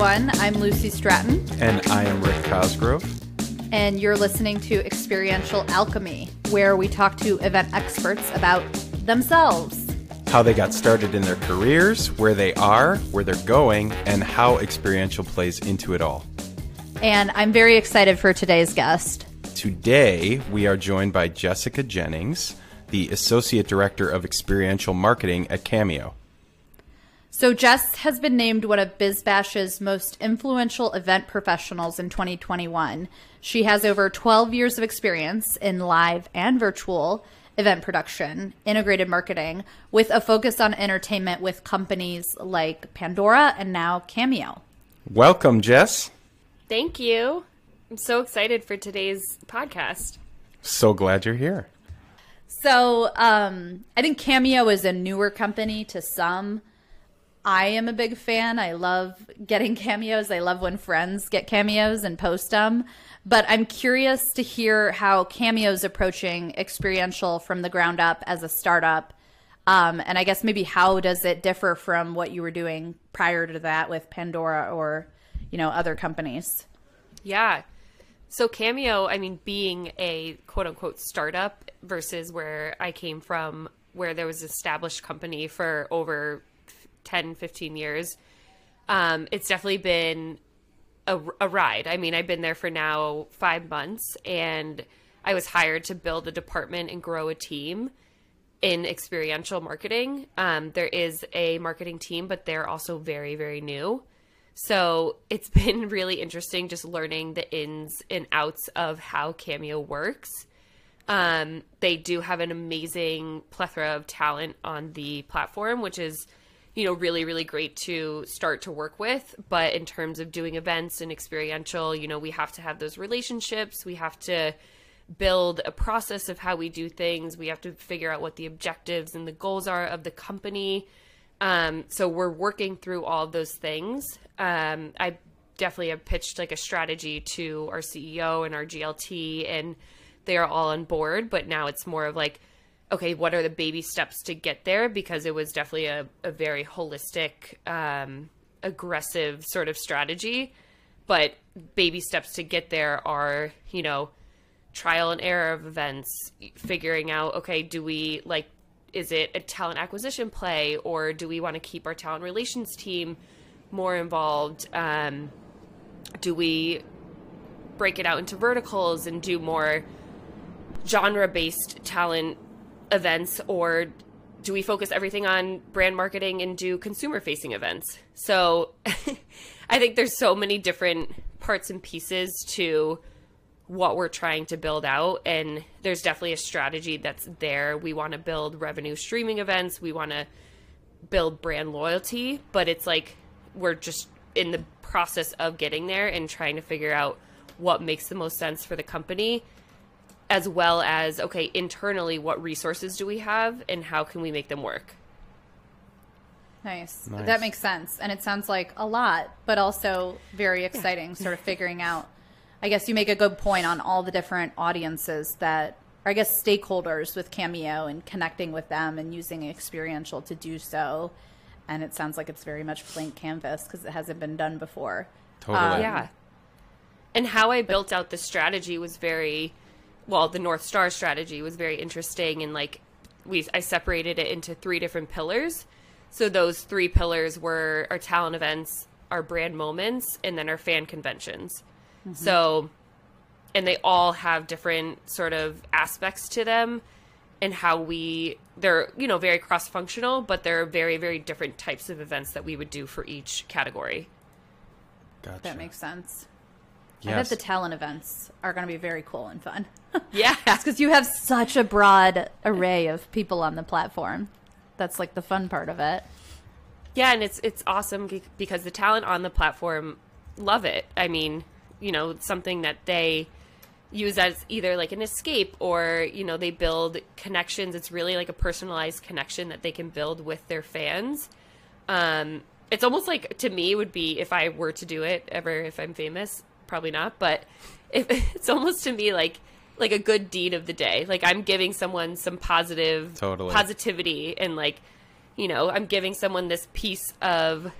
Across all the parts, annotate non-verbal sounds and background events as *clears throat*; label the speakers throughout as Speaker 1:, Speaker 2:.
Speaker 1: everyone. I'm Lucy Stratton.
Speaker 2: And I am Rick Cosgrove.
Speaker 1: And you're listening to Experiential Alchemy, where we talk to event experts about themselves.
Speaker 2: How they got started in their careers, where they are, where they're going, and how experiential plays into it all.
Speaker 1: And I'm very excited for today's guest.
Speaker 2: Today, we are joined by Jessica Jennings, the Associate Director of Experiential Marketing at Cameo.
Speaker 1: So, Jess has been named one of BizBash's most influential event professionals in 2021. She has over 12 years of experience in live and virtual event production, integrated marketing, with a focus on entertainment with companies like Pandora and now Cameo.
Speaker 2: Welcome, Jess.
Speaker 3: Thank you. I'm so excited for today's podcast.
Speaker 2: So glad you're here.
Speaker 1: So, um, I think Cameo is a newer company to some I am a big fan. I love getting *laughs* cameos. I love when friends get cameos and post them. But I'm curious to hear how Cameo's approaching experiential from the ground up as a startup. Um, and I guess maybe how does it differ from what you were doing prior to that with Pandora or, you know, other companies?
Speaker 3: Yeah. So Cameo, I mean, being a quote unquote startup versus where I came from, where there was established company for over 10, 15 years, um, it's definitely been a, a ride. I mean, I've been there for now five months and I was hired to build a department and grow a team in experiential marketing. Um, there is a marketing team, but they're also very, very new. So it's *laughs* been really interesting just learning the ins and outs of how Cameo works. Um, they do have an amazing plethora of talent on the platform, which is you know, really, really great to start to work with. But in terms of doing events and experiential, you know, we have to have those relationships. We have to build a process of how we do things. We have to figure out what the objectives and the goals are of the company. Um, so we're working through all those things. Um, I definitely have pitched like a strategy to our CEO and our GLT, and they are all on board. But now it's more of like, okay, what are the baby steps to get there? Because it was definitely a, a very holistic, um, aggressive sort of strategy. But baby steps to get there are, you know, trial and error of events, figuring out, okay, do we like, is it a talent acquisition play or do we want to keep our talent relations team more involved? Um, do we break it out into verticals and do more genre based talent events or do we focus everything on brand marketing and do consumer facing events? So *laughs* I think there's so many different parts and pieces to what we're trying to build out and there's definitely a strategy that's there. We want to build revenue streaming events, we want to build brand loyalty, but it's like we're just in the process of getting there and trying to figure out what makes the most sense for the company as well as okay internally what resources do we have and how can we make them work?
Speaker 1: Nice, nice. that makes sense. And it sounds like a lot but also very exciting yeah. sort of figuring out i guess you make a good point on all the different audiences that or i guess stakeholders with cameo and connecting with them and using experiential to do so. And it sounds like it's very much blank canvas because it hasn't been done before.
Speaker 2: Totally. Um,
Speaker 3: yeah. And how i built out the strategy was very well, the North Star strategy was very interesting and like we I separated it into three different pillars. So those three pillars were our talent events, our brand moments, and then our fan conventions. Mm-hmm. So and they all have different sort of aspects to them and how we they're you know very cross functional but they're very very different types of events that we would do for each category
Speaker 1: gotcha. that makes sense Yes. I bet the talent events are going to be very cool and fun. *laughs*
Speaker 3: Yeah. *laughs*
Speaker 1: because you have such a broad array of people on the platform. That's like the fun part of it.
Speaker 3: Yeah, and it's it's awesome because the talent on the platform love it. I mean, you know, something that they use as either like an escape or, you know, they build connections. It's really like a personalized connection that they can build with their fans. Um, it's almost like to me would be if I were to do it ever if I'm famous, probably not, but if, *laughs* it's almost to me like like a good deed of the day. Like I'm giving someone some positive
Speaker 2: totally.
Speaker 3: positivity and like you know, I'm giving someone this piece of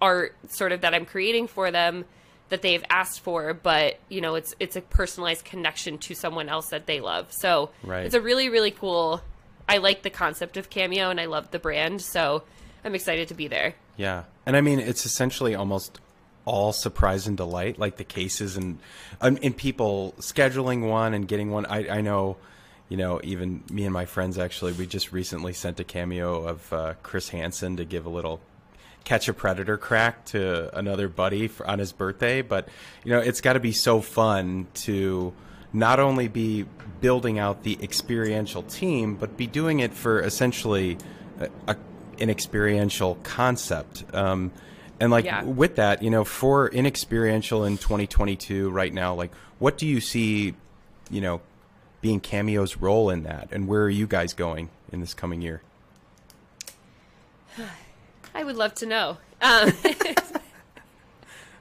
Speaker 3: art sort of that I'm creating for them that they've asked for, but you know, it's it's a personalized connection to someone else that they love. So
Speaker 2: Right.
Speaker 3: it's a really really cool. I like the concept of Cameo and I love the brand, so I'm excited to be there.
Speaker 2: Yeah, and I mean it's essentially almost all surprise and delight, like the cases and um, and people scheduling one and getting one. I I know, you know, even me and my friends actually, we just recently sent a cameo of uh, Chris Hansen to give a little catch a predator crack to another buddy for, on his birthday. But you know, it's got to be so fun to not only be building out the experiential team, but be doing it for essentially a, a, an experiential concept. Um, and like
Speaker 3: Yeah.
Speaker 2: with that, you know, for inexperiential in 2022 right now, like what do you see, you know, being Cameo's role in that, and where are you guys going in this coming year? *sighs*
Speaker 3: I would love to know. Um,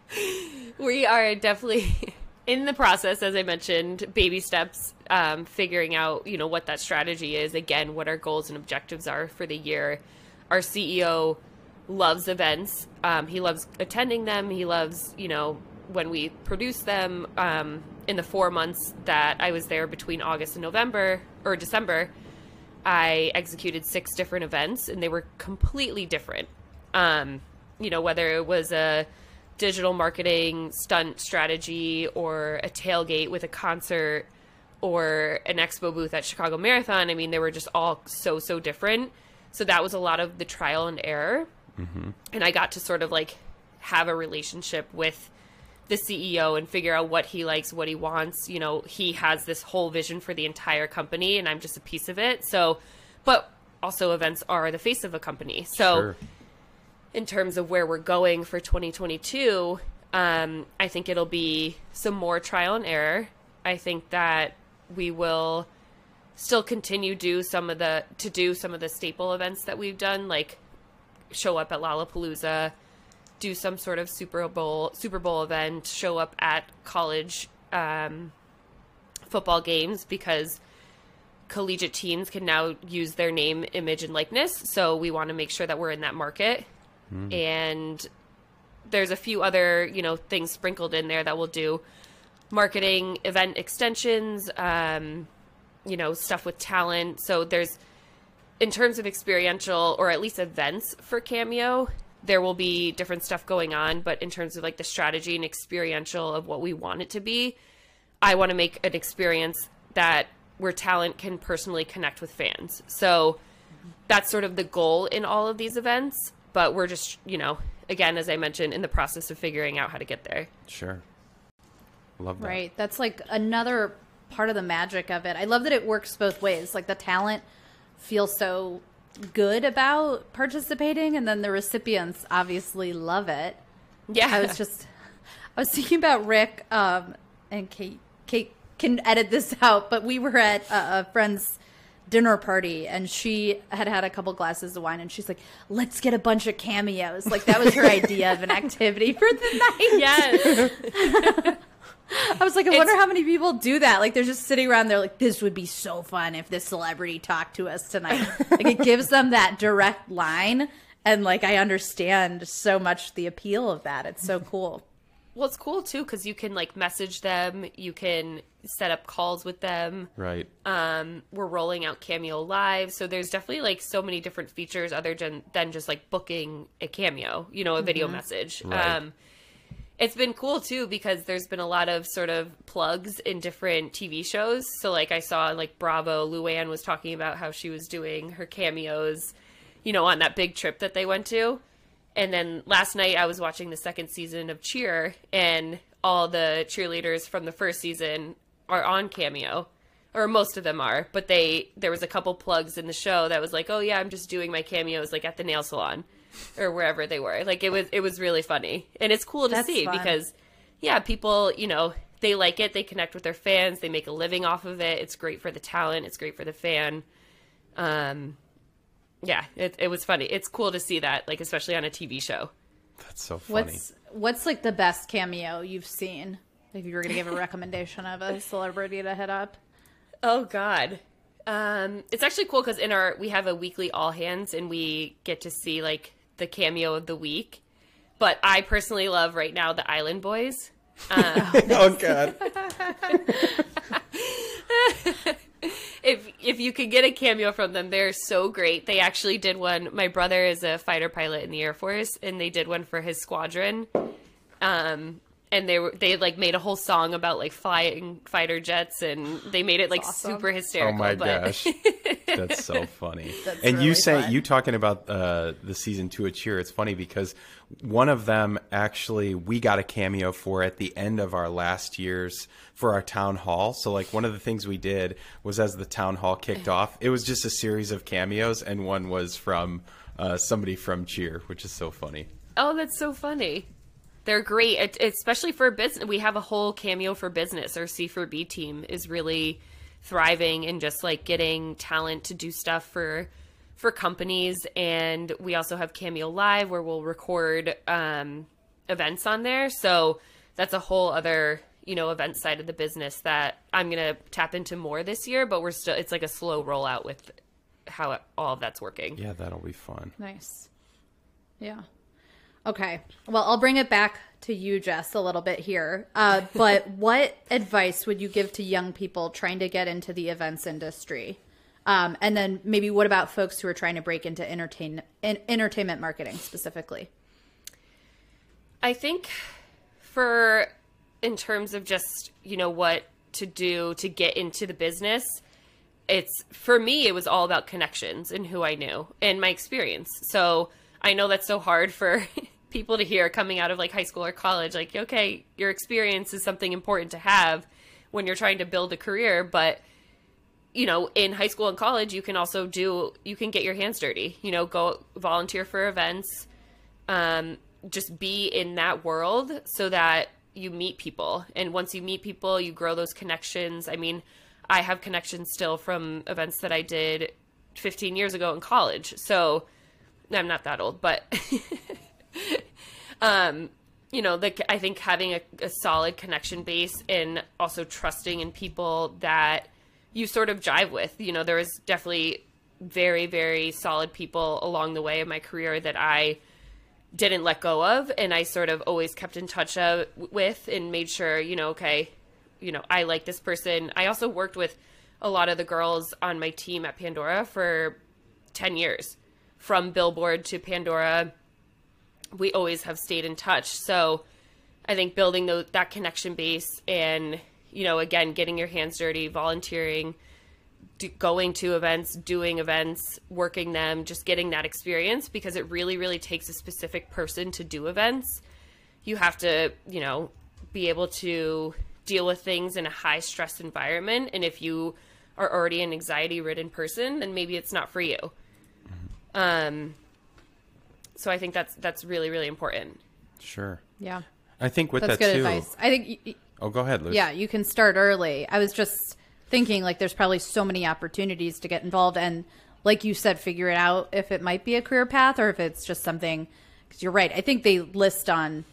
Speaker 3: *laughs* we are definitely *laughs* in the process, as I mentioned, baby steps, um, figuring out you know what that strategy is. Again, what our goals and objectives are for the year. Our CEO loves events. Um, he loves attending them. He loves you know when we produce them. Um, in the four months that I was there between August and November or December, I executed six different events and they were completely different. Um, you know, whether it was a digital marketing stunt strategy or a tailgate with a concert or an expo booth at Chicago Marathon, I mean, they were just all so, so different. So that was a lot of the trial and error. And I got to sort of like have a relationship with the CEO and figure out what he likes, what he wants. You know, he has this whole vision for the entire company, and I'm just a piece of it. So, but also events are the face of a company. So,
Speaker 2: Sure.
Speaker 3: in terms of where we're going for 2022, um, I think it'll be some more trial and error. I think that we will still continue do some of the to do some of the staple events that we've done, like show up at Lollapalooza, do some sort of Super Bowl Super Bowl event, show up at college um, football games because collegiate teams can now use their name, image, and likeness. So we want to make sure that we're in that market. And there's a few other you know things sprinkled in there that we'll do marketing, event extensions, um, you know stuff with talent. So there's in terms of experiential or at least events for Cameo, there will be different stuff going on, but in terms of like the strategy and experiential of what we want it to be, I want to make an experience that where talent can personally connect with fans. So that's sort of the goal in all of these events, but we're just, you know, again as I mentioned in the process of figuring out how to get there.
Speaker 2: Sure. Love that.
Speaker 1: Right. That's like another part of the magic of it. I love that it works both ways. Like the talent feels so good about participating, and then the recipients obviously love it.
Speaker 3: Yeah.
Speaker 1: I was just, I was thinking about Rick, um, and Kate. Kate can edit this out, but we were at a, a friend's dinner party, and she had had a couple glasses of wine, and she's like, "Let's get a bunch of cameos." Like that was her *laughs* idea of an activity for the night.
Speaker 3: yes. *laughs*
Speaker 1: I was like, I wonder how many people do that. Like, they're just sitting around. They're like, this would be so fun if this celebrity talked to us tonight. like, it gives them that direct line, and like, I understand so much the appeal of that. It's so cool.
Speaker 3: Well, it's cool too because you can like message them, you can set up calls with them.
Speaker 2: Right.
Speaker 3: Um, we're rolling out Cameo Live, so there's definitely like so many different features other than than just like booking a cameo, you know, a video message.
Speaker 2: Right.
Speaker 3: Um, it's been cool too because there's been a lot of sort of plugs in different TV shows. So like I saw like Bravo, Luann was talking about how she was doing her cameos, you know, on that big trip that they went to. And then last night I was watching the second season of Cheer and all the cheerleaders from the first season are on Cameo. Or most of them are, but they there was a couple plugs in the show that was like, "Oh yeah, I'm just doing my cameos like at the nail salon." Or wherever they were. Like it was it was really funny. And it's cool to
Speaker 1: That's
Speaker 3: see
Speaker 1: fun.
Speaker 3: because yeah, people, you know, they like it, they connect with their fans, they make a living off of it. It's great for the talent, it's great for the fan. Um yeah, it it was funny. It's cool to see that like especially on a TV show.
Speaker 2: That's so funny.
Speaker 1: What's what's like the best cameo you've seen? If you were going to give a recommendation of a celebrity to hit up,
Speaker 3: Oh God. Um, it's actually cool because in our we have a weekly all hands and we get to see like the cameo of the week. but I personally love right now the Island Boys. *laughs*
Speaker 2: oh God. *laughs*
Speaker 3: if if you could get a cameo from them, they're so great. They actually did one. My brother is a fighter pilot in the Air Force, and they did one for his squadron. Um, and they were they like made a whole song about like flying fighter jets, and they made it like
Speaker 1: awesome.
Speaker 3: super
Speaker 2: Oh
Speaker 3: hysterical.
Speaker 2: my
Speaker 3: but
Speaker 2: gosh, *laughs* that's so funny.
Speaker 1: That's
Speaker 2: and you
Speaker 1: really
Speaker 2: say
Speaker 1: fun.
Speaker 2: you talking about uh, the season two of Cheer. It's funny because one of them actually we got a cameo for at the end of our last year's for our town hall. So like one of the things we did was as the town hall kicked off, it was just a series of cameos, and one was from uh, somebody from Cheer, which is so funny.
Speaker 3: Oh, that's so funny. They're great, it, especially for business. We have a whole cameo for business. Our C for B team is really thriving and just like getting talent to do stuff for for companies. And we also have Cameo Live where we'll record um, events on there. So that's a whole other you know event side of the business that I'm gonna tap into more this year. But we're still it's like a slow rollout with how it, all of that's working.
Speaker 2: Yeah, that'll be fun.
Speaker 1: Nice. Yeah. Okay. Well, I'll bring it back to you, Jess, a little bit here. Uh, *laughs* but what advice would you give to young people trying to get into the events industry? Um, and then maybe what about folks who are trying to break into entertain in, entertainment marketing specifically?
Speaker 3: I think for in terms of just, you know, what to do to get into the business, it's for me it was all about connections and who I knew and my experience. So, I know that's so hard for *laughs* people to hear coming out of like high school or college like, okay, your experience is something important to have when you're trying to build a career, but you know, in high school and college, you can also do, you can get your hands dirty, you know, go volunteer for events, um, just be in that world so that you meet people. And once you meet people, you grow those connections. I mean, I have connections still from events that I did 15 years ago in college. So I'm not that old, but, *laughs* um, you know, like I think having a, a solid connection base and also trusting in people that you sort of jive with. You know, there was definitely very, very solid people along the way of my career that I didn't let go of and I sort of always kept in touch uh, with and made sure, you know, okay, you know, I like this person. I also worked with a lot of the girls on my team at Pandora for 10 years. From Billboard to Pandora, we always have stayed in touch. So I think building those, that connection base and, you know, again, getting your hands dirty, volunteering, do, going to events, doing events, working them, just getting that experience because it really, really takes a specific person to do events. You have to, you know, be able to deal with things in a high stress environment. And if you are already an anxiety ridden person, then maybe it's not for you. Um, so I think that's that's really really important.
Speaker 2: Sure.
Speaker 1: Yeah.
Speaker 2: I think with
Speaker 1: That's
Speaker 2: that
Speaker 1: good
Speaker 2: too.
Speaker 1: advice. I think, y- y-
Speaker 2: Oh, go ahead, Liz.
Speaker 1: yeah, you can start early. I was just thinking like there's probably so many opportunities to get involved and like you said figure it out if it might be a career path or if it's just something cuz you're right. I think they list on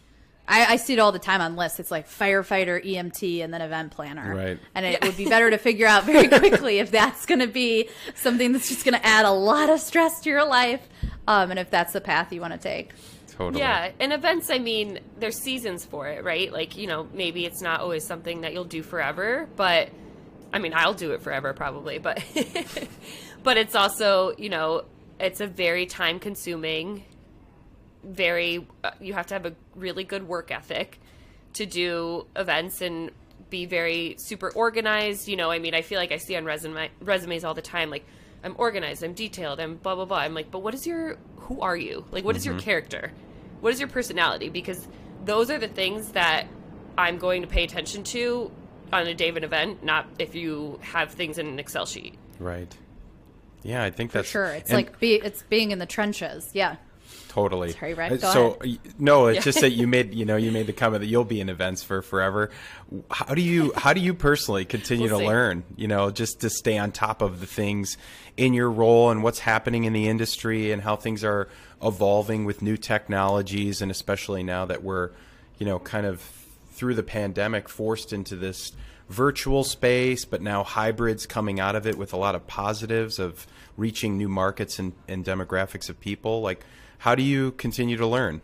Speaker 1: I, I see it all the time on lists. It's like firefighter, EMT, and then event planner.
Speaker 2: Right.
Speaker 1: And it would be better to figure out very *laughs* quickly if that's going to be something that's just going to add a lot of stress to your life, um, and if that's the path you want to take.
Speaker 2: Totally.
Speaker 3: Yeah, and events, I mean, there's seasons for it, right? Like, you know, maybe it's not always something that you'll do forever, but I mean, I'll do it forever probably, but *laughs* but it's also, you know, it's a very time consuming, very uh, you have to have a really good work ethic to do events and be very super organized, you know, I mean, I feel like I see on resume resumes all the time like I'm organized, I'm detailed, I'm blah blah blah. I'm like, but what is your who are you? Like what is your mm-hmm. character? What is your personality? Because those are the things that I'm going to pay attention to on a day of an event, not if you have things in an Excel sheet.
Speaker 2: Right. Yeah, I think
Speaker 1: For
Speaker 2: that's
Speaker 1: sure. It's
Speaker 2: and
Speaker 1: like be, it's being in the trenches. Yeah.
Speaker 2: Totally.
Speaker 1: Sorry, Red,
Speaker 2: Uh,
Speaker 1: go
Speaker 2: so
Speaker 1: ahead.
Speaker 2: no, it's just that you made you know you made the *laughs* comment that you'll be in events for forever. How do you how do you personally continue
Speaker 3: We'll
Speaker 2: to
Speaker 3: see.
Speaker 2: learn? You know, just to stay on top of the things in your role and what's happening in the industry and how things are evolving with new technologies and especially now that we're you know kind of through the pandemic forced into this virtual space, but now hybrids coming out of it with a lot of positives of reaching new markets and, and demographics of people. Like, how do you continue to learn?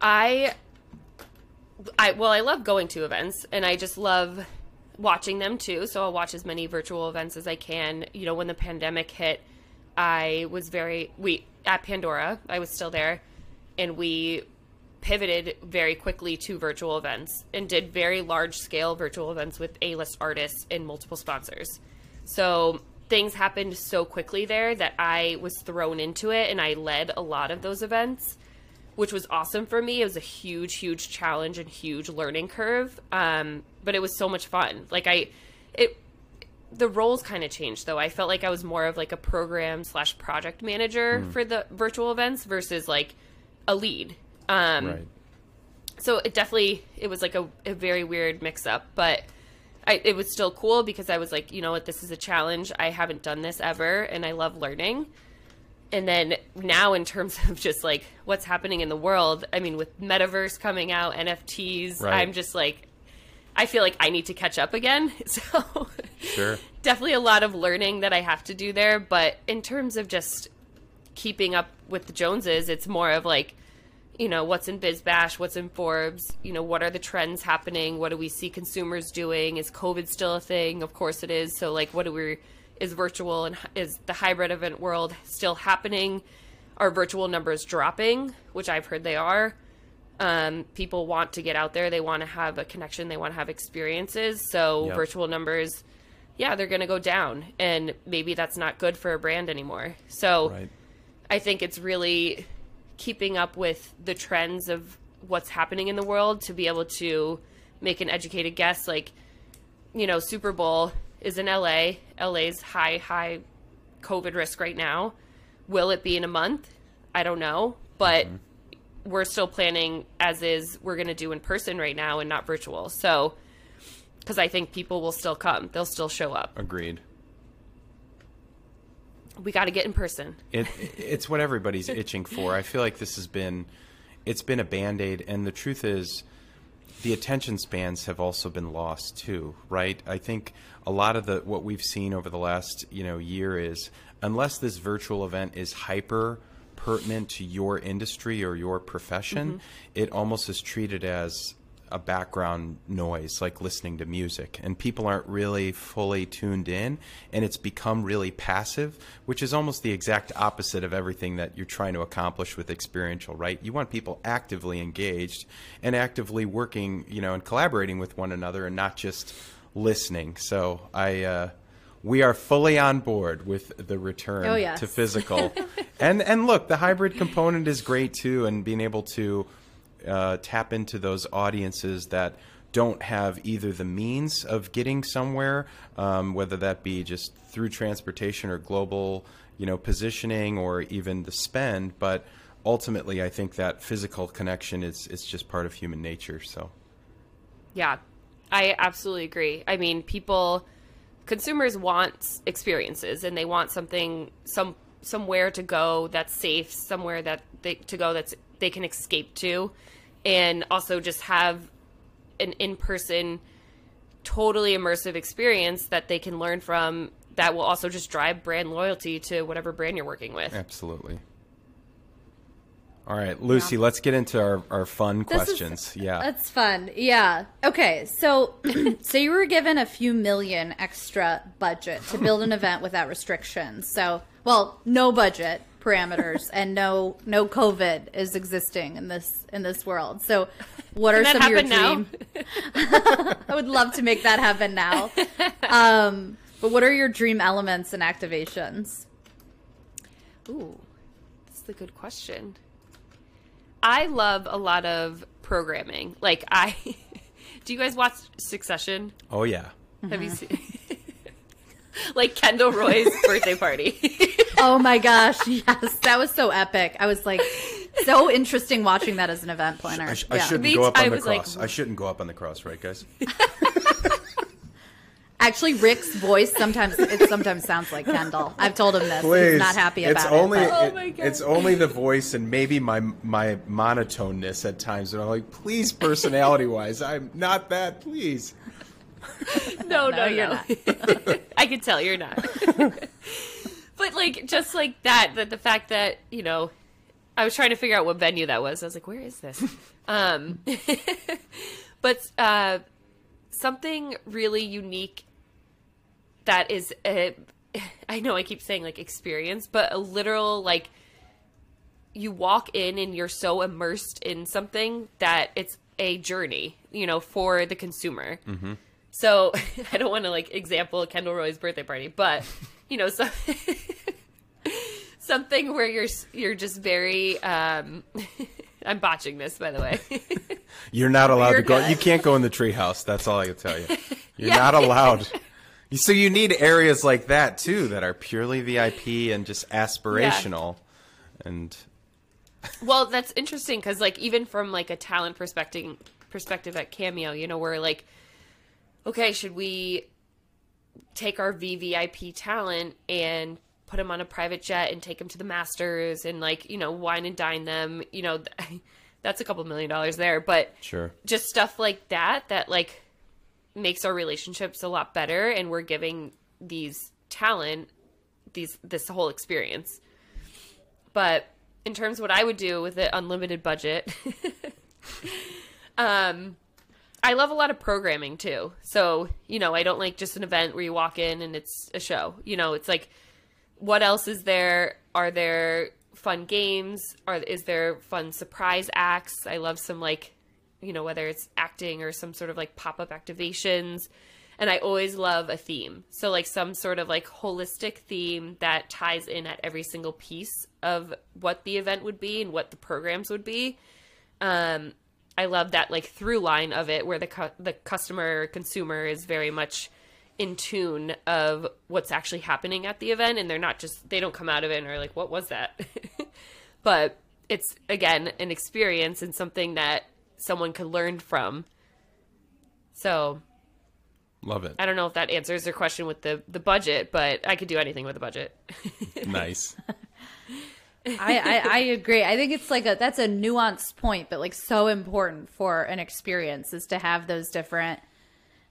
Speaker 3: I I well, I love going to events and I just love watching them too. So I'll watch as many virtual events as I can. You know, when the pandemic hit, I was very we at Pandora, I was still there and we pivoted very quickly to virtual events and did very large scale virtual events with A-list artists and multiple sponsors. So things happened so quickly there that I was thrown into it and I led a lot of those events which was awesome for me. It was a huge, huge challenge and huge learning curve. Um, but it was so much fun. Like I, it, the roles kind of changed though. I felt like I was more of like a program slash project manager
Speaker 2: Mm.
Speaker 3: for the virtual events versus like a lead. Um,
Speaker 2: right.
Speaker 3: so it definitely it was like a, a very weird mix up, but I, it was still cool because I was like, you know what, this is a challenge. I haven't done this ever, and I love learning. And then now, in terms *laughs* of just like what's happening in the world, I mean, with metaverse coming out, NFTs,
Speaker 2: Right.
Speaker 3: I'm just like, I feel like I need to catch up again. *laughs* So
Speaker 2: Sure. *laughs*
Speaker 3: definitely a lot of learning that I have to do there. But in terms of just keeping up with the Joneses, it's more of like, you know, what's in BizBash, what's in Forbes, you know, what are the trends happening? What do we see consumers doing? Is COVID still a thing? Of course it is. So, like, what do we, is virtual and is the hybrid event world still happening? Are virtual numbers dropping, which I've heard they are? Um, people want to get out there. They want to have a connection. They want to have experiences. So,
Speaker 2: Yep.
Speaker 3: virtual numbers, yeah, they're going to go down. And maybe that's not good for a brand anymore. So,
Speaker 2: Right.
Speaker 3: I think it's really keeping up with the trends of what's happening in the world to be able to make an educated guess. Like, you know, Super Bowl is in LA. LA's high, high COVID risk right now. Will it be in a month? I don't know. But mm-hmm. we're still planning as is, we're going to do in person right now and not virtual. So, because I think people will still come, they'll still show up.
Speaker 2: Agreed.
Speaker 3: We got to get in person.
Speaker 2: It it's what everybody's *laughs* itching for. I feel like this has been it's been a band-aid and the truth is the attention spans have also been lost too, right? I think a lot of the what we've seen over the last, you know, year is unless this virtual event is hyper pertinent to your industry or your profession, mm-hmm. it almost is treated as a background noise, like listening to music, and people aren't really fully tuned in, and it's become really passive, which is almost the exact opposite of everything that you're trying to accomplish with experiential, right? You want people actively engaged and actively working, you know, and collaborating with one another, and not just listening. So I. Uh, we are fully on board with the return
Speaker 1: Oh, yes.
Speaker 2: to physical, *laughs* and and look, the hybrid component is great too, and being able to uh, tap into those audiences that don't have either the means of getting somewhere, um, whether that be just through transportation or global, you know, positioning, or even the spend. But ultimately, I think that physical connection is is just part of human nature. So
Speaker 3: Yeah, I absolutely agree. I mean, people, consumers want experiences, and they want something, some somewhere to go that's safe, somewhere that they to go that's they can escape to, and also just have an in person, totally immersive experience that they can learn from. That will also just drive brand loyalty to whatever brand you're working with.
Speaker 2: absolutely. All right, Lucy, let's get into our, our fun
Speaker 1: This is-
Speaker 2: questions. yeah.
Speaker 1: That's fun. Yeah. Okay. So, *clears throat* so you were given a few million extra budget to build an event without restrictions. So, well, no budget parameters and no no COVID is existing in this in this world. So, what are
Speaker 3: Can that
Speaker 1: some of your
Speaker 3: happen
Speaker 1: dream? *laughs* I would love to make that happen now. *laughs* Um, but what are your dream elements and activations?
Speaker 3: Ooh, that's a good question. I love a lot of programming. Like I, *laughs* do you guys watch Succession?
Speaker 2: oh yeah.
Speaker 3: Have you seen? *laughs* like Kendall Roy's *laughs* birthday party. *laughs*
Speaker 1: Oh my gosh, yes, that was so epic. I was like, so interesting watching that as an event planner.
Speaker 2: I, sh- I
Speaker 1: Yeah.
Speaker 2: shouldn't
Speaker 3: Me
Speaker 2: go up on the
Speaker 3: was like-
Speaker 2: cross. I shouldn't go up on the cross, right, guys?
Speaker 1: Actually, Rick's voice sometimes it sometimes sounds like Kendall. I've told him this. He's not happy about
Speaker 2: it's
Speaker 1: it.
Speaker 2: only
Speaker 1: but-
Speaker 3: Oh
Speaker 2: it-
Speaker 3: my
Speaker 2: it's only the voice and maybe my my monotoneness at times. And I'm like, please, personality wise, I'm not that. Please. *laughs*
Speaker 3: no, no,
Speaker 1: No, you're
Speaker 3: no. *laughs* I can tell you're not. *laughs* but like, just like that, that the fact that you know, I was trying to figure out what venue that was. I was like, where is this? um, but uh, something really unique that is, a, I know I keep saying like experience, but a literal like you walk in and you're so immersed in something that it's a journey, you know, for the consumer. Mm-hmm. So *laughs* I don't want to like example Kendall Roy's birthday party, but *laughs* you know, so *laughs* something where you're you're just very. Um, I'm botching this, by the way.
Speaker 2: You're not allowed
Speaker 3: You're
Speaker 2: to go. You can't go in the treehouse. That's all I can tell you. You're
Speaker 3: Yeah.
Speaker 2: not allowed. So you need areas like that too that are purely VIP and just aspirational. And
Speaker 3: Well, that's interesting because, like, even from like a talent perspective, perspective at Cameo, you know, we're like, okay, should we take our VVIP talent and put them on a private jet and take them to the Masters and like, you know, wine and dine them? You know, *laughs* that's a couple million dollars there, but
Speaker 2: sure.
Speaker 3: just stuff like that that like makes our relationships a lot better, and we're giving these talent these this whole experience. But in terms of what I would do with an unlimited budget, *laughs* um, I love a lot of programming too. So, you know, I don't like just an event where you walk in and it's a show. You know, it's like, what else is there? Are there fun games? Are is there fun surprise acts? I love some like, you know, whether it's acting or some sort of like pop up activations. And I always love a theme. So like some sort of like holistic theme that ties in at every single piece of what the event would be and what the programs would be. Um, I love that like through line of it where the cu- the customer consumer is very much in tune of what's actually happening at the event and they're not just they don't come out of it and are like what was that *laughs* but it's again an experience and something that someone could learn from so
Speaker 2: Love it.
Speaker 3: i don't know if that answers your question with the the budget but i could do anything with a budget *laughs*
Speaker 2: Nice.
Speaker 1: I, I, I agree. I think it's like a that's a nuanced point, but like so important for an experience is to have those different.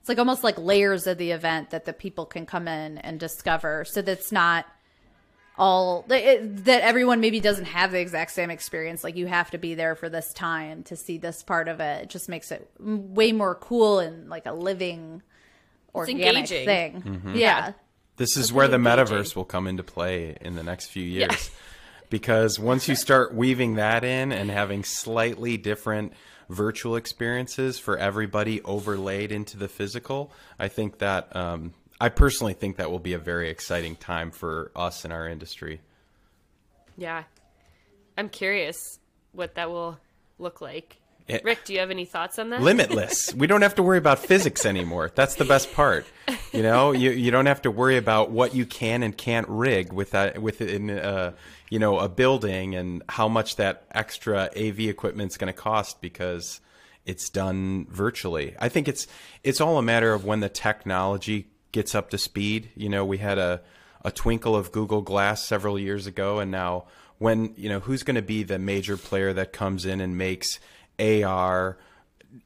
Speaker 1: It's like almost like layers of the event that the people can come in and discover, so that's not all that it, that everyone maybe doesn't have the exact same experience. Like you have to be there for this time to see this part of it. It just makes it way more cool and like a living, organic
Speaker 3: engaging.
Speaker 1: thing. Mm-hmm. Yeah.
Speaker 2: This is where the
Speaker 3: engaging.
Speaker 2: metaverse will come into play in the next few years. *laughs* Because once you start weaving that in and having slightly different virtual experiences for everybody overlaid into the physical, I think that um, I personally think that will be a very exciting time for us in our industry.
Speaker 3: yeah i'm curious what that will look like
Speaker 2: It-
Speaker 3: rick do you have any thoughts on that
Speaker 2: limitless. *laughs* we don't have to worry about physics anymore. That's the best part. You know, you you don't have to worry about what you can and can't rig with that within uh, you know a building and how much that extra AV equipment's going to cost because it's done virtually. I think it's it's all a matter of when the technology gets up to speed. You know, we had a a twinkle of Google Glass several years ago, and now when you know who's going to be the major player that comes in and makes AR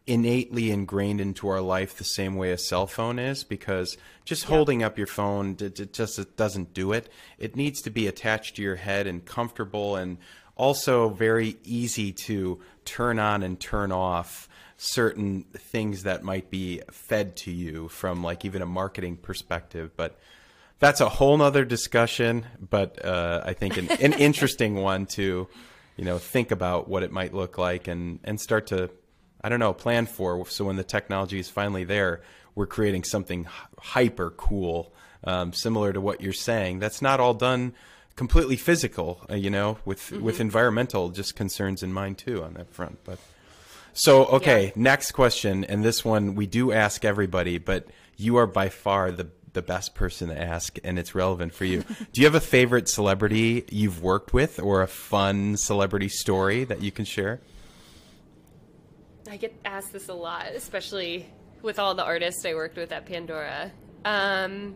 Speaker 2: innately ingrained into our life the same way a cell phone is because just holding up your phone it just it doesn't do it. It needs to be attached to your head and comfortable and also very easy to turn on and turn off certain things that might be fed to you from like even a marketing perspective. But that's a whole nother discussion but uh, i think an, an *laughs* interesting one to you know think about what it might look like and and start to i don't know plan for so when the technology is finally there we're creating something hyper cool um, similar to what you're saying that's not all done completely physical uh, you know with with environmental just concerns in mind too on that front but so, okay,
Speaker 3: Yeah.
Speaker 2: next question, and this one we do ask everybody, but you are by far the the best person to ask, and it's relevant for you. *laughs* do you have a favorite celebrity you've worked with, or a fun celebrity story that you can share?
Speaker 3: I get asked this a lot, especially with all the artists I worked with at Pandora. Um,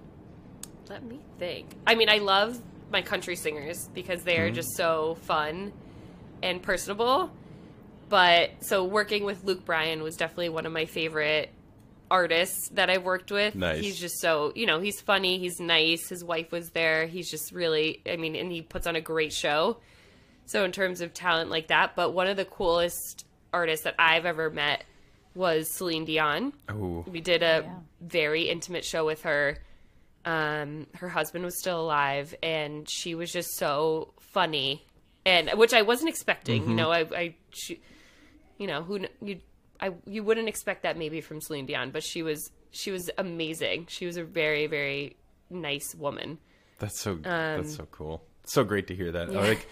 Speaker 3: let me think. I mean, I love my country singers because they are just so fun and personable. But so working with Luke Bryan was definitely one of my favorite artists that I've worked with.
Speaker 2: Nice.
Speaker 3: He's just so, you know, he's funny, he's nice. His wife was there. He's just really, I mean, and he puts on a great show. So in terms of talent like that, but one of the coolest artists that I've ever met was Celine Dion.
Speaker 2: Ooh.
Speaker 3: We did a
Speaker 1: Yeah.
Speaker 3: very intimate show with her. Um, her husband was still alive, and she was just so funny, and which I wasn't expecting. You know, I, I, she, you know, who you, I, you wouldn't expect that maybe from Celine Dion, but she was, she was amazing. She was a very, very nice woman.
Speaker 2: That's so
Speaker 3: Um,
Speaker 2: that's so cool. So great to hear that. Like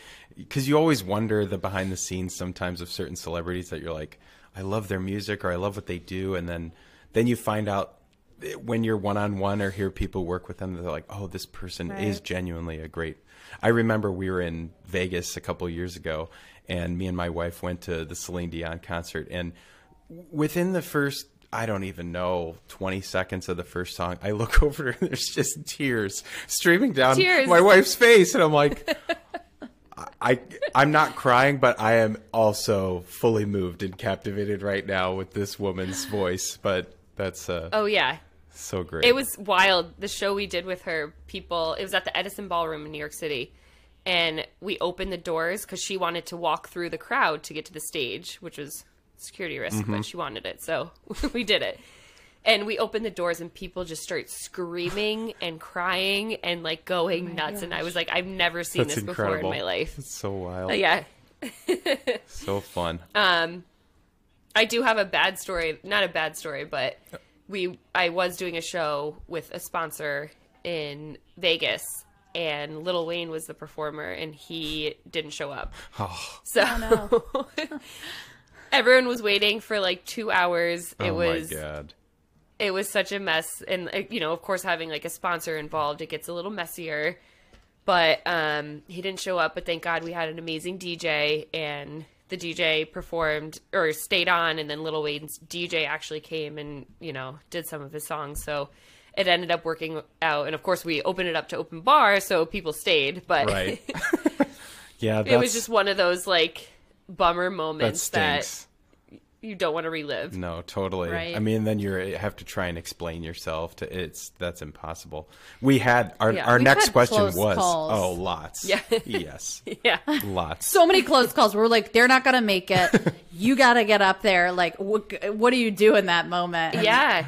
Speaker 2: cuz you always wonder the behind the scenes sometimes of certain celebrities that you're like I love their music or I love what they do and then then you find out eh, when you're one on one or hear people work with them they're like oh this person is genuinely a great I remember we were in Vegas a couple years ago and me and my wife went to the Celine Dion concert and within the first I don't even know 20 seconds of the first song I look *laughs* over and there's just tears streaming down
Speaker 3: Tears.
Speaker 2: my wife's face and I'm like I I'm not crying but I am also fully moved and captivated right now with this woman's voice but that's uh,
Speaker 3: Oh yeah,
Speaker 2: so great
Speaker 3: It was wild. The show we did with her, people, it was at the Edison Ballroom in New York City. And we opened the doors because she wanted to walk through the crowd to get to the stage, which was security risk, but she wanted it. So *laughs* we did it. And we opened the doors and people just start screaming *sighs* and crying and like going nuts. And I was like, I've never seen
Speaker 2: that's
Speaker 3: this
Speaker 2: incredible
Speaker 3: before in my life.
Speaker 2: it's so wild
Speaker 3: But yeah. *laughs*
Speaker 2: so fun Um,
Speaker 3: I do have a bad story, not a bad story, but we I was doing a show with a sponsor in Vegas and Lil Wayne was the performer and he didn't show up.
Speaker 2: oh,
Speaker 3: So *laughs* everyone was waiting for like 2 hours. It
Speaker 2: oh
Speaker 3: was
Speaker 2: my god
Speaker 3: it was such a mess and you know, of course having like a sponsor involved, it gets a little messier. But um he didn't show up, but thank God we had an amazing DJ and the DJ performed or stayed on and then Lil Wayne's DJ actually came and, you know, did some of his songs. So it ended up working out and of course we opened it up to open bar so people stayed, but
Speaker 2: right *laughs* *laughs* yeah
Speaker 3: it was just one of those like bummer moments that,
Speaker 2: stinks
Speaker 3: you don't want to relive.
Speaker 2: No, totally.
Speaker 1: Right.
Speaker 2: I mean, then you eh, have to try and explain yourself. To it's that's impossible. We had our
Speaker 3: Yeah.
Speaker 2: our next question was
Speaker 1: calls.
Speaker 2: oh lots
Speaker 3: Yeah. *laughs*
Speaker 2: yes
Speaker 3: Yeah.
Speaker 2: lots
Speaker 1: so many close calls. We're like, they're not gonna make it. *laughs* You got to get up there. Like, what, what do you do in that moment? And-
Speaker 3: Yeah.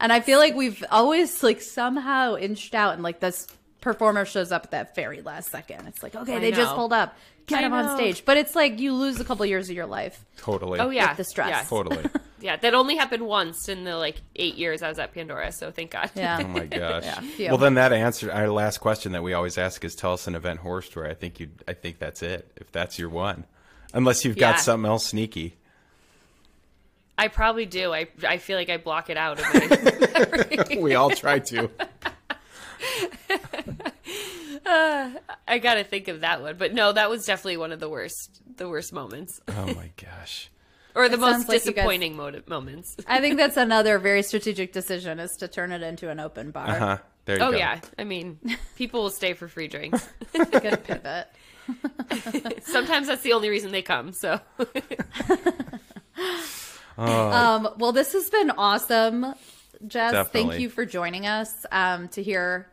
Speaker 1: And I feel like we've always like somehow inched out, and like this performer shows up at that very last second. It's like, okay,
Speaker 3: I
Speaker 1: they just pulled up, get
Speaker 3: I
Speaker 1: him on stage. But it's like you lose a couple years of your life.
Speaker 2: totally
Speaker 3: Oh yeah.
Speaker 1: the stress.
Speaker 3: Yeah.
Speaker 2: totally *laughs*
Speaker 3: Yeah, that only happened once in the like eight years I was at Pandora, so thank God.
Speaker 1: Yeah.
Speaker 2: oh my *laughs* gosh
Speaker 1: Yeah, phew.
Speaker 2: well then that answered our last question that we always ask is tell us an event horror story I think you I think that's it if that's your one unless you've got
Speaker 3: Yeah.
Speaker 2: something else sneaky
Speaker 3: I probably do. I I feel like I block it out. Of my, *laughs*
Speaker 2: we all try to
Speaker 3: I gotta think of that one, but no, that was definitely one of the worst, the worst moments,
Speaker 2: oh my gosh *laughs*
Speaker 3: or the
Speaker 1: It
Speaker 3: most
Speaker 1: sounds like guys-
Speaker 3: disappointing mo- moments.
Speaker 1: I think that's *laughs* another very strategic decision is to turn it into an open bar.
Speaker 2: huh there you go.
Speaker 3: Oh
Speaker 2: go
Speaker 3: yeah, I mean, people will stay for free drinks. *laughs*
Speaker 1: Good pivot.
Speaker 3: Sometimes that's the only reason they come. So
Speaker 1: Um, well, this has been awesome, Jess.
Speaker 2: Definitely.
Speaker 1: Thank you for joining us um, to hear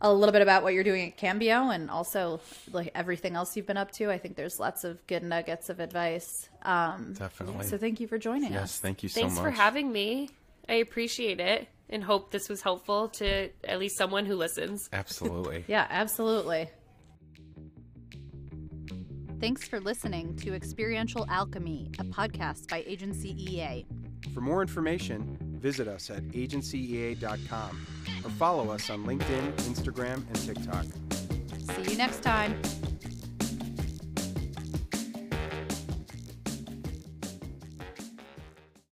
Speaker 1: a little bit about what you're doing at Cameo and also like everything else you've been up to. I think there's lots of good nuggets of advice. Um,
Speaker 2: definitely
Speaker 1: so thank you for joining
Speaker 2: yes
Speaker 1: us.
Speaker 2: Yes, thank you so
Speaker 3: thanks
Speaker 2: much
Speaker 3: for having me. I appreciate it, and hope this was helpful to at least someone who listens.
Speaker 2: absolutely *laughs*
Speaker 1: Yeah, absolutely. Thanks for listening to Experiential Alchemy, a podcast by Agency EA.
Speaker 2: For more information, visit us at agencyea.com or follow us on LinkedIn, Instagram, and TikTok.
Speaker 1: See you next time.